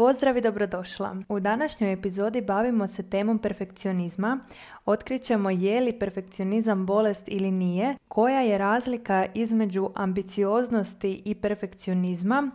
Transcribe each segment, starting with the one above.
Pozdrav i dobrodošla. U današnjoj epizodi bavimo se temom perfekcionizma. Otkrićemo je li perfekcionizam bolest ili nije, koja je razlika između ambicioznosti i perfekcionizma,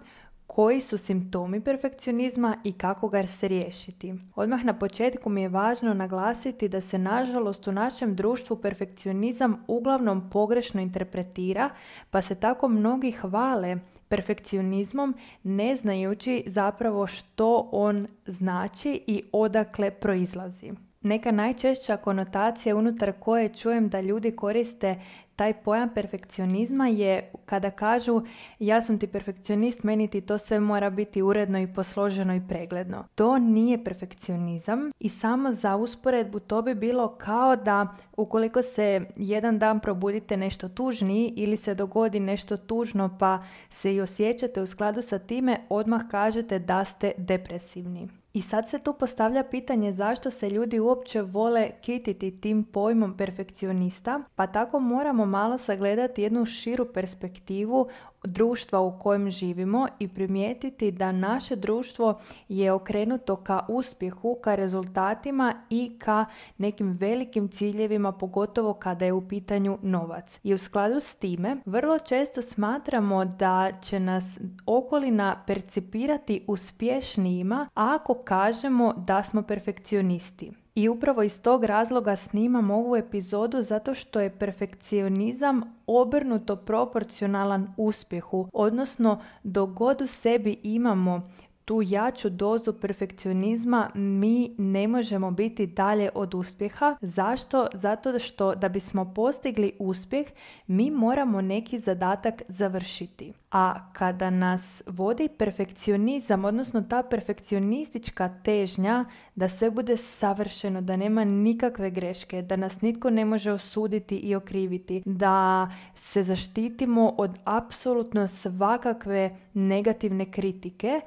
koji su simptomi perfekcionizma i kako ga se riješiti. Odmah na početku mi je važno naglasiti da se nažalost u našem društvu perfekcionizam uglavnom pogrešno interpretira, pa se tako mnogi hvale perfekcionizmom ne znajući zapravo što on znači i odakle proizlazi. Neka najčešća konotacija unutar koje čujem da ljudi koriste taj pojam perfekcionizma je kada kažu ja sam ti perfekcionist, meni ti to sve mora biti uredno i posloženo i pregledno. To nije perfekcionizam i samo za usporedbu to bi bilo kao da ukoliko se jedan dan probudite nešto tužniji ili se dogodi nešto tužno pa se i osjećate u skladu sa time, odmah kažete da ste depresivni. I sad se tu postavlja pitanje zašto se ljudi uopće vole kititi tim pojmom perfekcionista, pa tako moramo malo sagledati jednu širu perspektivu društva u kojem živimo i primijetiti da naše društvo je okrenuto ka uspjehu, ka rezultatima i ka nekim velikim ciljevima, pogotovo kada je u pitanju novac. I u skladu s time, vrlo često smatramo da će nas okolina percipirati uspješnijima ako kažemo da smo perfekcionisti. I upravo iz tog razloga snimam ovu epizodu zato što je perfekcionizam obrnuto proporcionalan uspjehu, odnosno dok god u sebi imamo tu jaču dozu perfekcionizma mi ne možemo biti dalje od uspjeha. Zašto? Zato što da bismo postigli uspjeh mi moramo neki zadatak završiti. A kada nas vodi perfekcionizam, odnosno ta perfekcionistička težnja da sve bude savršeno, da nema nikakve greške, da nas nitko ne može osuditi i okriviti, da se zaštitimo od apsolutno svakakve negativne kritike,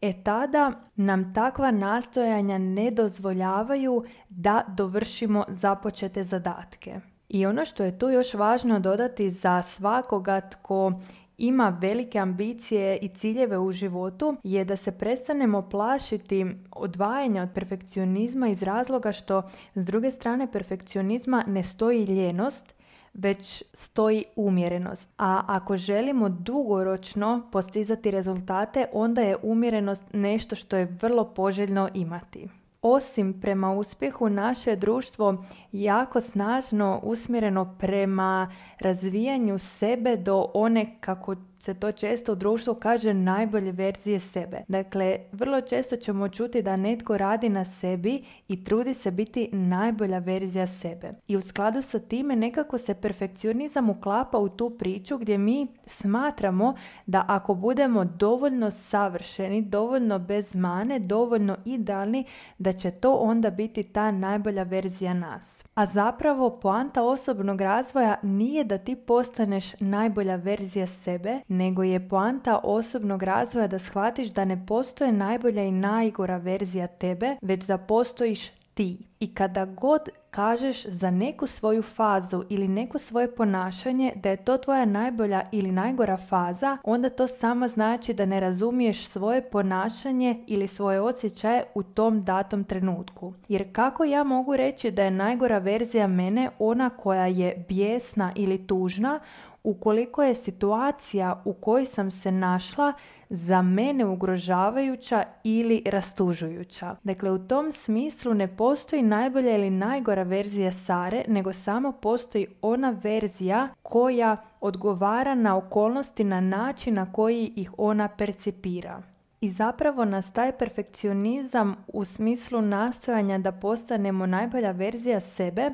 e tada nam takva nastojanja ne dozvoljavaju da dovršimo započete zadatke. I ono što je tu još važno dodati za svakoga tko ima velike ambicije i ciljeve u životu je da se prestanemo plašiti odvajanja od perfekcionizma iz razloga što s druge strane perfekcionizma ne stoji ljenost već stoji umjerenost. A ako želimo dugoročno postizati rezultate, onda je umjerenost nešto što je vrlo poželjno imati. Osim prema uspjehu, naše društvo jako snažno usmjereno prema razvijanju sebe do one, kako se to često u društvu kaže najbolje verzije sebe. Dakle, vrlo često ćemo čuti da netko radi na sebi i trudi se biti najbolja verzija sebe. I u skladu sa time nekako se perfekcionizam uklapa u tu priču gdje mi smatramo da ako budemo dovoljno savršeni, dovoljno bez mane, dovoljno idealni, da će to onda biti ta najbolja verzija nas. A zapravo poanta osobnog razvoja nije da ti postaneš najbolja verzija sebe, nego je poanta osobnog razvoja da shvatiš da ne postoje najbolja i najgora verzija tebe, već da postojiš ti. I kada god kažeš za neku svoju fazu ili neko svoje ponašanje da je to tvoja najbolja ili najgora faza, onda to samo znači da ne razumiješ svoje ponašanje ili svoje osjećaje u tom datom trenutku. Jer kako ja mogu reći da je najgora verzija mene ona koja je bijesna ili tužna ukoliko je situacija u kojoj sam se našla za mene ugrožavajuća ili rastužujuća. Dakle, u tom smislu ne postoji najbolja ili najgora verzija Sare, nego samo postoji ona verzija koja odgovara na okolnosti na način na koji ih ona percipira. I zapravo nas taj perfekcionizam u smislu nastojanja da postanemo najbolja verzija sebe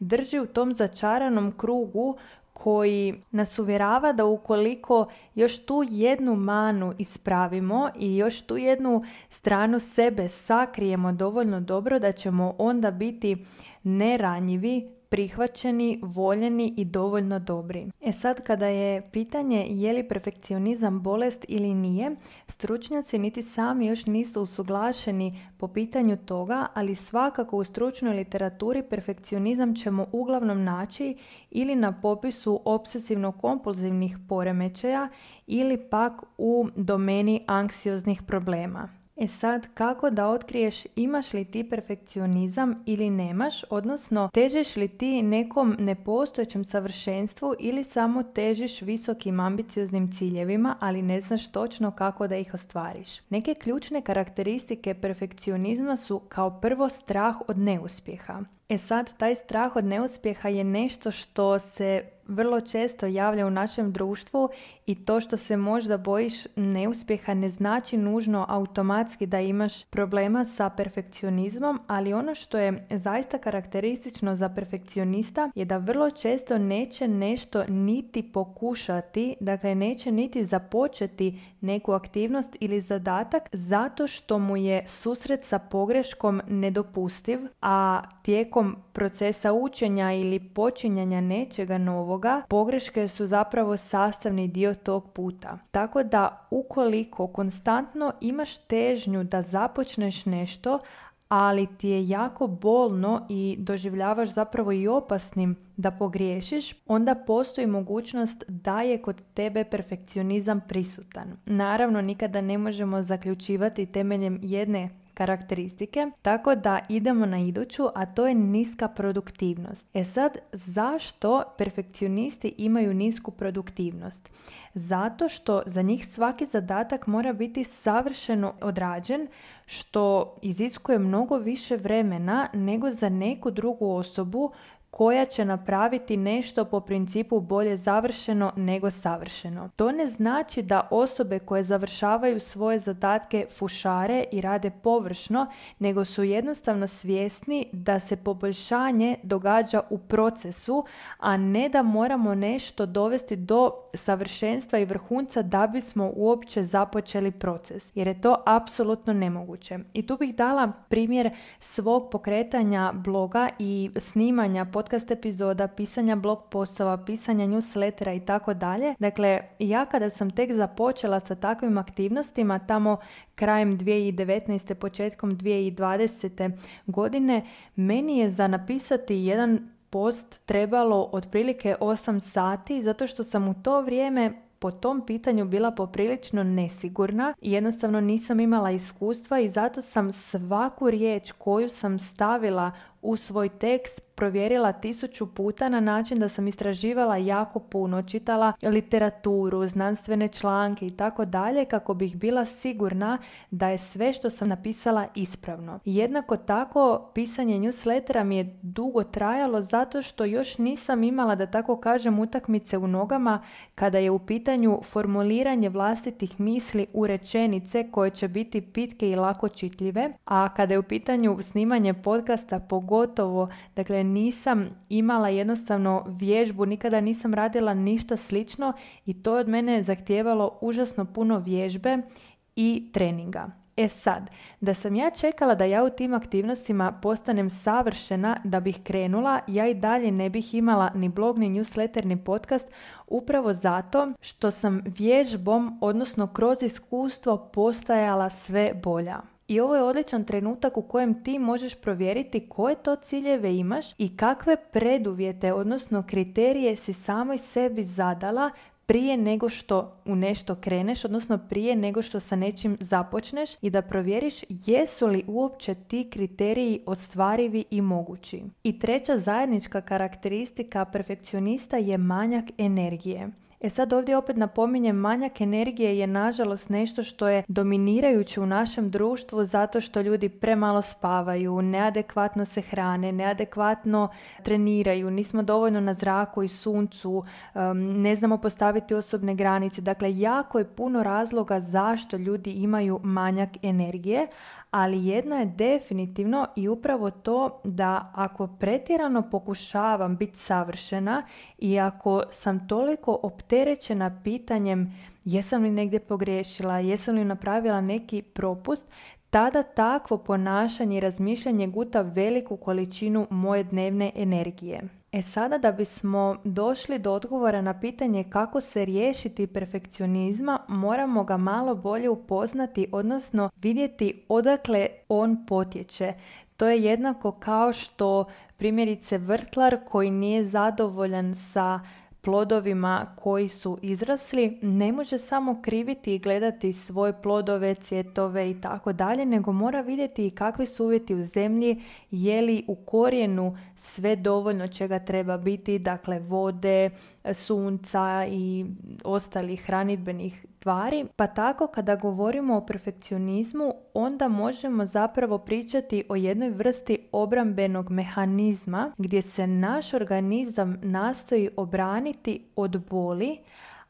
drži u tom začaranom krugu koji nas uvjerava da ukoliko još tu jednu manu ispravimo i još tu jednu stranu sebe sakrijemo dovoljno dobro da ćemo onda biti neranjivi, prihvaćeni, voljeni i dovoljno dobri. E sad kada je pitanje je li perfekcionizam bolest ili nije, stručnjaci niti sami još nisu usuglašeni po pitanju toga, ali svakako u stručnoj literaturi perfekcionizam ćemo uglavnom naći ili na popisu obsesivno-kompulzivnih poremećaja ili pak u domeni anksioznih problema. E sad, kako da otkriješ imaš li ti perfekcionizam ili nemaš, odnosno težiš li ti nekom nepostojećem savršenstvu ili samo težiš visokim ambicioznim ciljevima, ali ne znaš točno kako da ih ostvariš. Neke ključne karakteristike perfekcionizma su kao prvo strah od neuspjeha. E sad, taj strah od neuspjeha je nešto što se vrlo često javlja u našem društvu i to što se možda bojiš neuspjeha ne znači nužno automatski da imaš problema sa perfekcionizmom, ali ono što je zaista karakteristično za perfekcionista je da vrlo često neće nešto niti pokušati, dakle neće niti započeti neku aktivnost ili zadatak zato što mu je susret sa pogreškom nedopustiv, a tijekom procesa učenja ili počinjanja nečega novoga, pogreške su zapravo sastavni dio tog puta. Tako da ukoliko konstantno imaš težnju da započneš nešto, ali ti je jako bolno i doživljavaš zapravo i opasnim da pogriješiš, onda postoji mogućnost da je kod tebe perfekcionizam prisutan. Naravno, nikada ne možemo zaključivati temeljem jedne karakteristike, tako da idemo na iduću, a to je niska produktivnost. E sad, zašto perfekcionisti imaju nisku produktivnost? Zato što za njih svaki zadatak mora biti savršeno odrađen, što iziskuje mnogo više vremena nego za neku drugu osobu koja će napraviti nešto po principu bolje završeno nego savršeno. To ne znači da osobe koje završavaju svoje zadatke fušare i rade površno, nego su jednostavno svjesni da se poboljšanje događa u procesu, a ne da moramo nešto dovesti do savršenstva i vrhunca da bismo uopće započeli proces, jer je to apsolutno nemoguće. I tu bih dala primjer svog pokretanja bloga i snimanja podcast epizoda, pisanja blog postova, pisanja newslettera i tako dalje. Dakle, ja kada sam tek započela sa takvim aktivnostima tamo krajem 2019. početkom 2020. godine, meni je za napisati jedan post trebalo otprilike 8 sati zato što sam u to vrijeme po tom pitanju bila poprilično nesigurna i jednostavno nisam imala iskustva i zato sam svaku riječ koju sam stavila u svoj tekst provjerila tisuću puta na način da sam istraživala jako puno, čitala literaturu, znanstvene članke i tako dalje kako bih bila sigurna da je sve što sam napisala ispravno. Jednako tako pisanje newslettera mi je dugo trajalo zato što još nisam imala da tako kažem utakmice u nogama kada je u pitanju formuliranje vlastitih misli u rečenice koje će biti pitke i lako čitljive, a kada je u pitanju snimanje podcasta pogotovo, dakle nisam imala jednostavno vježbu, nikada nisam radila ništa slično i to je od mene zahtijevalo užasno puno vježbe i treninga. E sad, da sam ja čekala da ja u tim aktivnostima postanem savršena da bih krenula, ja i dalje ne bih imala ni blog, ni newsletter, ni podcast, upravo zato što sam vježbom, odnosno kroz iskustvo, postajala sve bolja. I ovo je odličan trenutak u kojem ti možeš provjeriti koje to ciljeve imaš i kakve preduvjete, odnosno kriterije si samoj sebi zadala prije nego što u nešto kreneš, odnosno prije nego što sa nečim započneš i da provjeriš jesu li uopće ti kriteriji ostvarivi i mogući. I treća zajednička karakteristika perfekcionista je manjak energije. E sad ovdje opet napominjem, manjak energije je nažalost nešto što je dominirajuće u našem društvu zato što ljudi premalo spavaju, neadekvatno se hrane, neadekvatno treniraju, nismo dovoljno na zraku i suncu, ne znamo postaviti osobne granice. Dakle, jako je puno razloga zašto ljudi imaju manjak energije, ali jedna je definitivno i upravo to da ako pretjerano pokušavam biti savršena i ako sam toliko opterećena pitanjem jesam li negdje pogriješila, jesam li napravila neki propust, tada takvo ponašanje i razmišljanje guta veliku količinu moje dnevne energije. E sada da bismo došli do odgovora na pitanje kako se riješiti perfekcionizma, moramo ga malo bolje upoznati, odnosno vidjeti odakle on potječe. To je jednako kao što primjerice vrtlar koji nije zadovoljan sa plodovima koji su izrasli, ne može samo kriviti i gledati svoje plodove, cvjetove i tako dalje, nego mora vidjeti i kakvi su uvjeti u zemlji, je li u korijenu sve dovoljno čega treba biti, dakle vode, sunca i ostalih hranidbenih tvari. Pa tako kada govorimo o perfekcionizmu, onda možemo zapravo pričati o jednoj vrsti obrambenog mehanizma gdje se naš organizam nastoji obraniti od boli,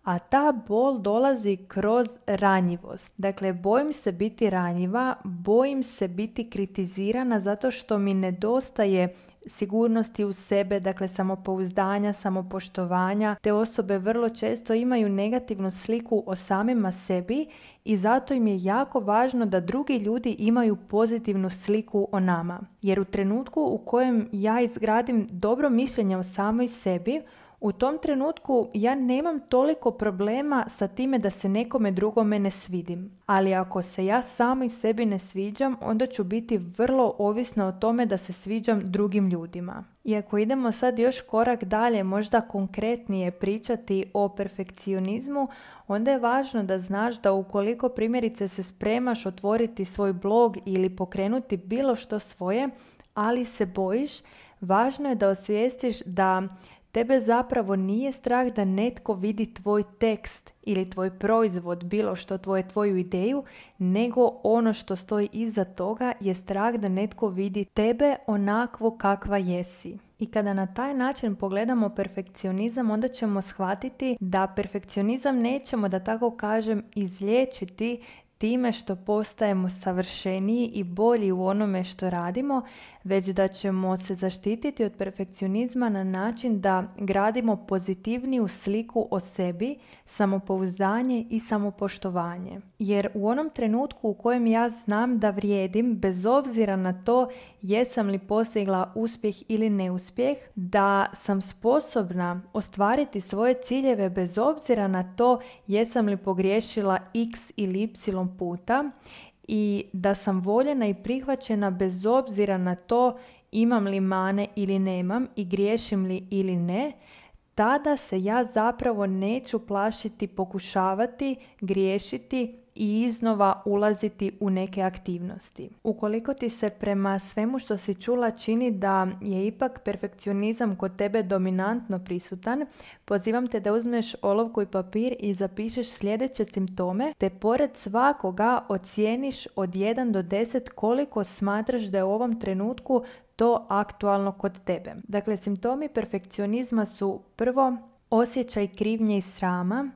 a ta bol dolazi kroz ranjivost. Dakle, bojim se biti ranjiva, bojim se biti kritizirana zato što mi nedostaje sigurnosti u sebe, dakle samopouzdanja, samopoštovanja. Te osobe vrlo često imaju negativnu sliku o samima sebi i zato im je jako važno da drugi ljudi imaju pozitivnu sliku o nama. Jer u trenutku u kojem ja izgradim dobro mišljenje o samoj sebi, u tom trenutku ja nemam toliko problema sa time da se nekome drugome ne svidim. Ali ako se ja i sebi ne sviđam, onda ću biti vrlo ovisna o tome da se sviđam drugim ljudima. I ako idemo sad još korak dalje, možda konkretnije pričati o perfekcionizmu, onda je važno da znaš da ukoliko primjerice se spremaš otvoriti svoj blog ili pokrenuti bilo što svoje, ali se bojiš, važno je da osvijestiš da Tebe zapravo nije strah da netko vidi tvoj tekst ili tvoj proizvod, bilo što tvoje tvoju ideju, nego ono što stoji iza toga je strah da netko vidi tebe onakvo kakva jesi. I kada na taj način pogledamo perfekcionizam, onda ćemo shvatiti da perfekcionizam nećemo, da tako kažem, izliječiti time što postajemo savršeniji i bolji u onome što radimo, već da ćemo se zaštititi od perfekcionizma na način da gradimo pozitivniju sliku o sebi, samopouzdanje i samopoštovanje. Jer u onom trenutku u kojem ja znam da vrijedim, bez obzira na to jesam li postigla uspjeh ili neuspjeh, da sam sposobna ostvariti svoje ciljeve bez obzira na to jesam li pogriješila x ili y puta i da sam voljena i prihvaćena bez obzira na to imam li mane ili nemam i griješim li ili ne, tada se ja zapravo neću plašiti pokušavati, griješiti i iznova ulaziti u neke aktivnosti. Ukoliko ti se prema svemu što si čula čini da je ipak perfekcionizam kod tebe dominantno prisutan, pozivam te da uzmeš olovku i papir i zapišeš sljedeće simptome, te pored svakoga ocijeniš od 1 do 10 koliko smatraš da je u ovom trenutku to aktualno kod tebe. Dakle, simptomi perfekcionizma su prvo osjećaj krivnje i srama,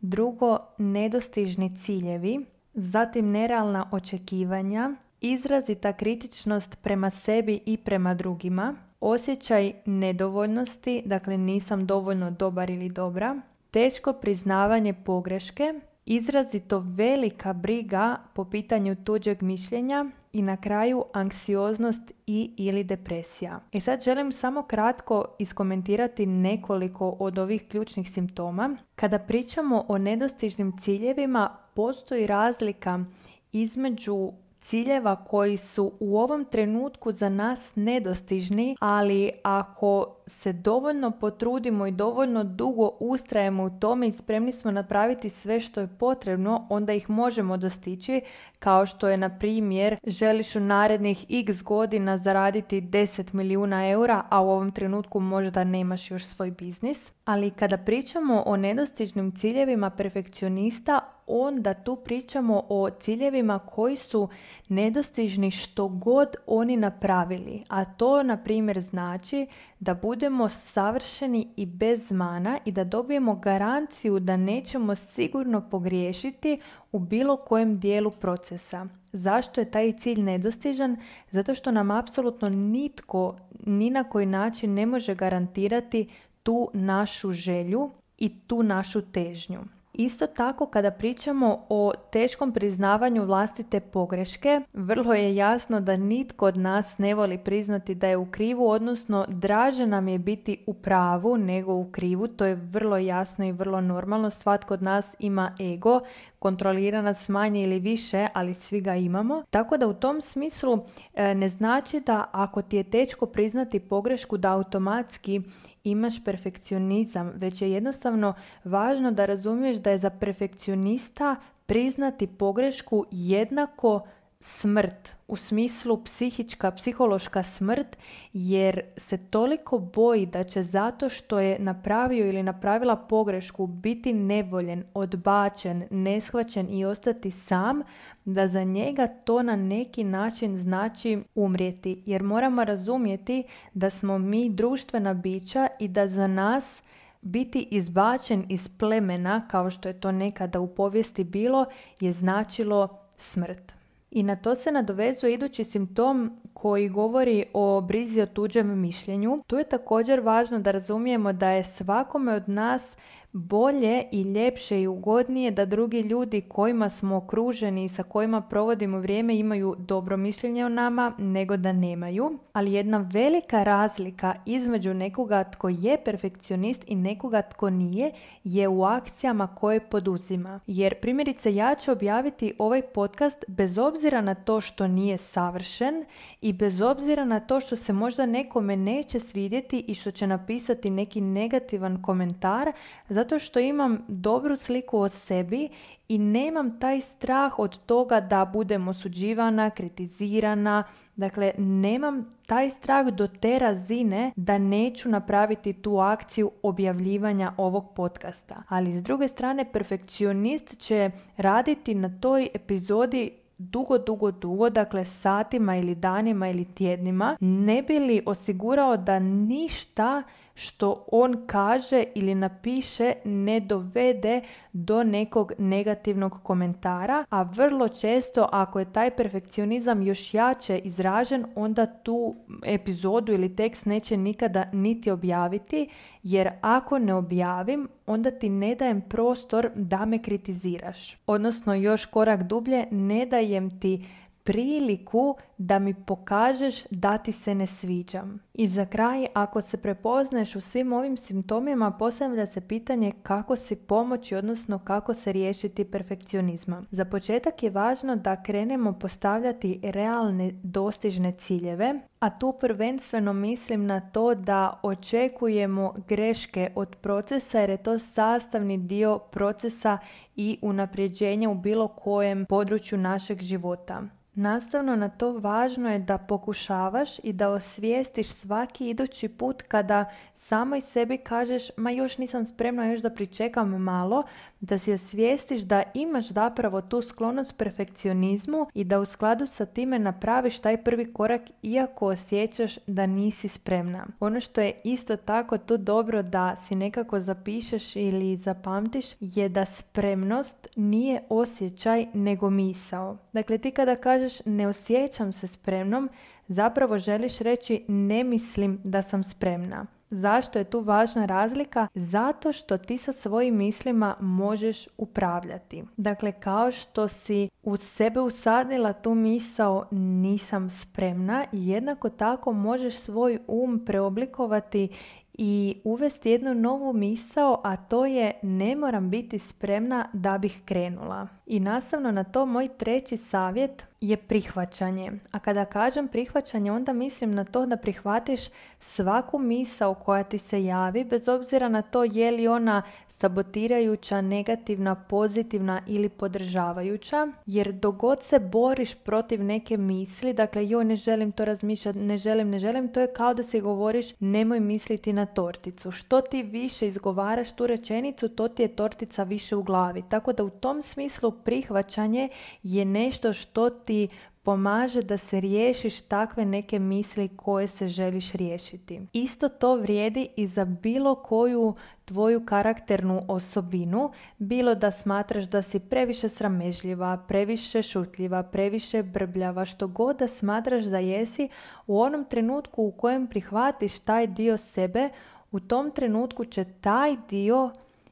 drugo nedostižni ciljevi, zatim nerealna očekivanja, izrazita kritičnost prema sebi i prema drugima, osjećaj nedovoljnosti, dakle nisam dovoljno dobar ili dobra, teško priznavanje pogreške, izrazito velika briga po pitanju tuđeg mišljenja i na kraju anksioznost i ili depresija. I sad želim samo kratko iskomentirati nekoliko od ovih ključnih simptoma. Kada pričamo o nedostižnim ciljevima, postoji razlika između ciljeva koji su u ovom trenutku za nas nedostižni, ali ako se dovoljno potrudimo i dovoljno dugo ustrajemo u tome i spremni smo napraviti sve što je potrebno, onda ih možemo dostići, kao što je na primjer želiš u narednih x godina zaraditi 10 milijuna eura, a u ovom trenutku možda nemaš još svoj biznis. Ali kada pričamo o nedostižnim ciljevima perfekcionista, onda tu pričamo o ciljevima koji su nedostižni što god oni napravili. A to, na primjer, znači da budemo savršeni i bez mana i da dobijemo garanciju da nećemo sigurno pogriješiti u bilo kojem dijelu procesa. Zašto je taj cilj nedostižan? Zato što nam apsolutno nitko ni na koji način ne može garantirati tu našu želju i tu našu težnju. Isto tako kada pričamo o teškom priznavanju vlastite pogreške, vrlo je jasno da nitko od nas ne voli priznati da je u krivu, odnosno draže nam je biti u pravu nego u krivu, to je vrlo jasno i vrlo normalno. Svatko od nas ima ego kontrolira nas manje ili više, ali svi ga imamo. Tako da u tom smislu e, ne znači da ako ti je teško priznati pogrešku da automatski imaš perfekcionizam, već je jednostavno važno da razumiješ da je za perfekcionista priznati pogrešku jednako smrt u smislu psihička, psihološka smrt jer se toliko boji da će zato što je napravio ili napravila pogrešku biti nevoljen, odbačen, neshvaćen i ostati sam da za njega to na neki način znači umrijeti jer moramo razumjeti da smo mi društvena bića i da za nas biti izbačen iz plemena kao što je to nekada u povijesti bilo je značilo smrt. I na to se nadovezuje idući simptom koji govori o brizi o tuđem mišljenju. Tu je također važno da razumijemo da je svakome od nas bolje i ljepše i ugodnije da drugi ljudi kojima smo okruženi i sa kojima provodimo vrijeme imaju dobro mišljenje o nama nego da nemaju. Ali jedna velika razlika između nekoga tko je perfekcionist i nekoga tko nije je u akcijama koje poduzima. Jer primjerice ja ću objaviti ovaj podcast bez obzira na to što nije savršen i bez obzira na to što se možda nekome neće svidjeti i što će napisati neki negativan komentar zato što imam dobru sliku o sebi i nemam taj strah od toga da budem osuđivana, kritizirana. Dakle, nemam taj strah do te razine da neću napraviti tu akciju objavljivanja ovog podcasta. Ali s druge strane, perfekcionist će raditi na toj epizodi dugo, dugo, dugo, dakle satima ili danima ili tjednima, ne bi li osigurao da ništa što on kaže ili napiše ne dovede do nekog negativnog komentara, a vrlo često ako je taj perfekcionizam još jače izražen, onda tu epizodu ili tekst neće nikada niti objaviti, jer ako ne objavim, onda ti ne dajem prostor da me kritiziraš. Odnosno još korak dublje, ne dajem ti priliku da mi pokažeš da ti se ne sviđam. I za kraj, ako se prepoznaješ u svim ovim simptomima, postavlja se pitanje kako si pomoći, odnosno kako se riješiti perfekcionizma. Za početak je važno da krenemo postavljati realne dostižne ciljeve, a tu prvenstveno mislim na to da očekujemo greške od procesa jer je to sastavni dio procesa i unapređenja u bilo kojem području našeg života. Nastavno na to važno je da pokušavaš i da osvijestiš svaki idući put kada samoj sebi kažeš ma još nisam spremna, još da pričekam malo, da si osvijestiš da imaš zapravo tu sklonost perfekcionizmu i da u skladu sa time napraviš taj prvi korak iako osjećaš da nisi spremna. Ono što je isto tako tu dobro da si nekako zapišeš ili zapamtiš je da spremnost nije osjećaj nego misao. Dakle ti kada kažeš ne osjećam se spremnom, zapravo želiš reći ne mislim da sam spremna. Zašto je tu važna razlika? Zato što ti sa svojim mislima možeš upravljati. Dakle, kao što si u sebe usadila tu misao nisam spremna, jednako tako možeš svoj um preoblikovati i uvesti jednu novu misao, a to je ne moram biti spremna da bih krenula. I nastavno na to moj treći savjet je prihvaćanje. A kada kažem prihvaćanje, onda mislim na to da prihvatiš svaku misao koja ti se javi, bez obzira na to je li ona sabotirajuća, negativna, pozitivna ili podržavajuća. Jer dogod se boriš protiv neke misli, dakle joj ne želim to razmišljati, ne želim, ne želim, to je kao da se govoriš nemoj misliti na torticu. Što ti više izgovaraš tu rečenicu, to ti je tortica više u glavi. Tako da u tom smislu prihvaćanje je nešto što ti pomaže da se riješiš takve neke misli koje se želiš riješiti. Isto to vrijedi i za bilo koju tvoju karakternu osobinu, bilo da smatraš da si previše sramežljiva, previše šutljiva, previše brbljava, što god da smatraš da jesi, u onom trenutku u kojem prihvatiš taj dio sebe, u tom trenutku će taj dio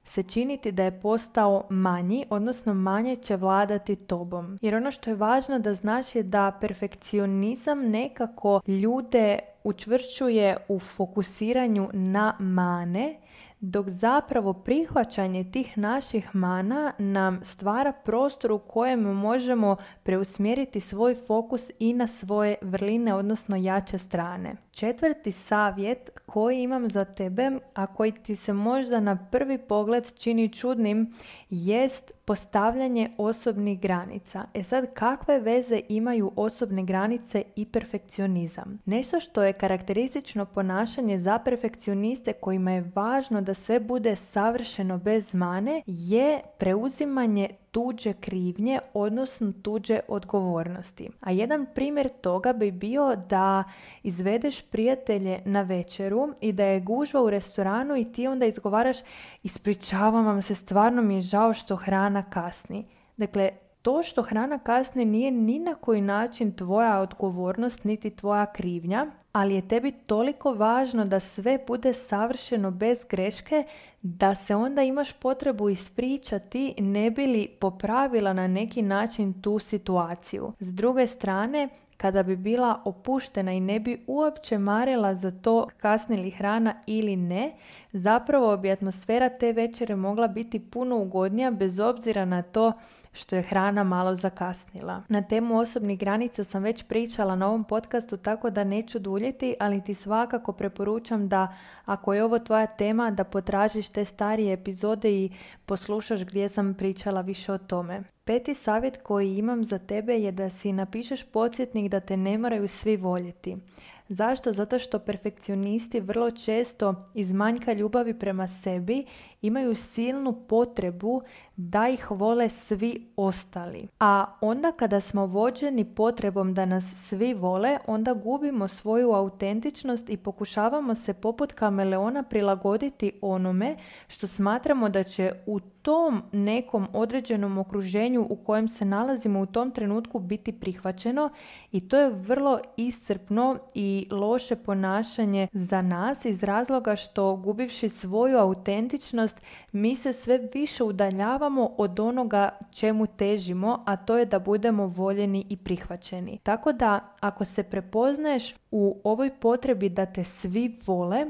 se činiti da je postao manji, odnosno manje će vladati tobom. Jer ono što je važno da znaš je da perfekcionizam nekako ljude učvršćuje u fokusiranju na mane, dok zapravo prihvaćanje tih naših mana nam stvara prostor u kojem možemo preusmjeriti svoj fokus i na svoje vrline, odnosno jače strane. Četvrti savjet koji imam za tebe, a koji ti se možda na prvi pogled čini čudnim, jest postavljanje osobnih granica. E sad, kakve veze imaju osobne granice i perfekcionizam? Nešto što je karakteristično ponašanje za perfekcioniste kojima je važno da sve bude savršeno bez mane je preuzimanje tuđe krivnje, odnosno tuđe odgovornosti. A jedan primjer toga bi bio da izvedeš prijatelje na večeru i da je gužva u restoranu i ti onda izgovaraš ispričavam vam se, stvarno mi je žao što hrana kasni. Dakle, to što hrana kasni nije ni na koji način tvoja odgovornost niti tvoja krivnja, ali je tebi toliko važno da sve bude savršeno bez greške da se onda imaš potrebu ispričati ne bi li popravila na neki način tu situaciju. S druge strane, kada bi bila opuštena i ne bi uopće marila za to kasni hrana ili ne, zapravo bi atmosfera te večere mogla biti puno ugodnija bez obzira na to što je hrana malo zakasnila. Na temu osobnih granica sam već pričala na ovom podcastu tako da neću duljiti, ali ti svakako preporučam da ako je ovo tvoja tema da potražiš te starije epizode i poslušaš gdje sam pričala više o tome. Peti savjet koji imam za tebe je da si napišeš podsjetnik da te ne moraju svi voljeti. Zašto? Zato što perfekcionisti vrlo često iz manjka ljubavi prema sebi imaju silnu potrebu da ih vole svi ostali. A onda kada smo vođeni potrebom da nas svi vole, onda gubimo svoju autentičnost i pokušavamo se poput kameleona prilagoditi onome što smatramo da će u tom nekom određenom okruženju u kojem se nalazimo u tom trenutku biti prihvaćeno i to je vrlo iscrpno i loše ponašanje za nas iz razloga što gubivši svoju autentičnost mi se sve više udaljavamo od onoga čemu težimo, a to je da budemo voljeni i prihvaćeni. Tako da ako se prepoznaješ u ovoj potrebi da te svi vole,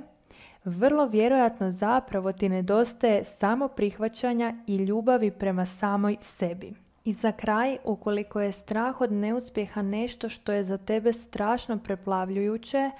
vrlo vjerojatno zapravo ti nedostaje samo prihvaćanja i ljubavi prema samoj sebi. I za kraj, ukoliko je strah od neuspjeha nešto što je za tebe strašno preplavljujuće,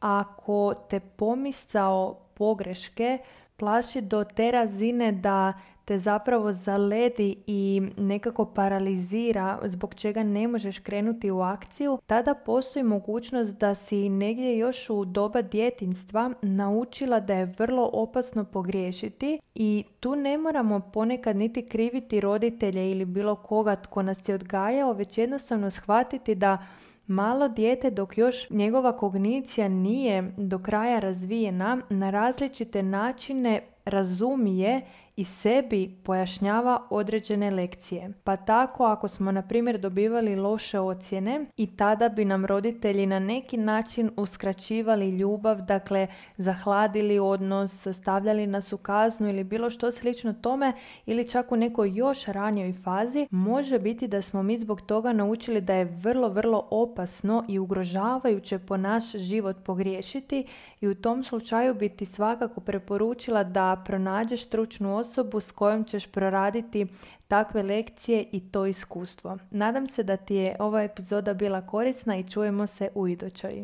ako te pomisao pogreške plaši do te razine da te zapravo zaledi i nekako paralizira zbog čega ne možeš krenuti u akciju, tada postoji mogućnost da si negdje još u doba djetinstva naučila da je vrlo opasno pogriješiti i tu ne moramo ponekad niti kriviti roditelje ili bilo koga tko nas je odgajao, već jednostavno shvatiti da Malo dijete dok još njegova kognicija nije do kraja razvijena na različite načine razumije i sebi pojašnjava određene lekcije. Pa tako ako smo na primjer dobivali loše ocjene i tada bi nam roditelji na neki način uskraćivali ljubav, dakle zahladili odnos, stavljali nas u kaznu ili bilo što slično tome ili čak u nekoj još ranijoj fazi, može biti da smo mi zbog toga naučili da je vrlo, vrlo opasno i ugrožavajuće po naš život pogriješiti i u tom slučaju bi ti svakako preporučila da pronađeš stručnu osobu s kojom ćeš proraditi takve lekcije i to iskustvo. Nadam se da ti je ova epizoda bila korisna i čujemo se u idućoj.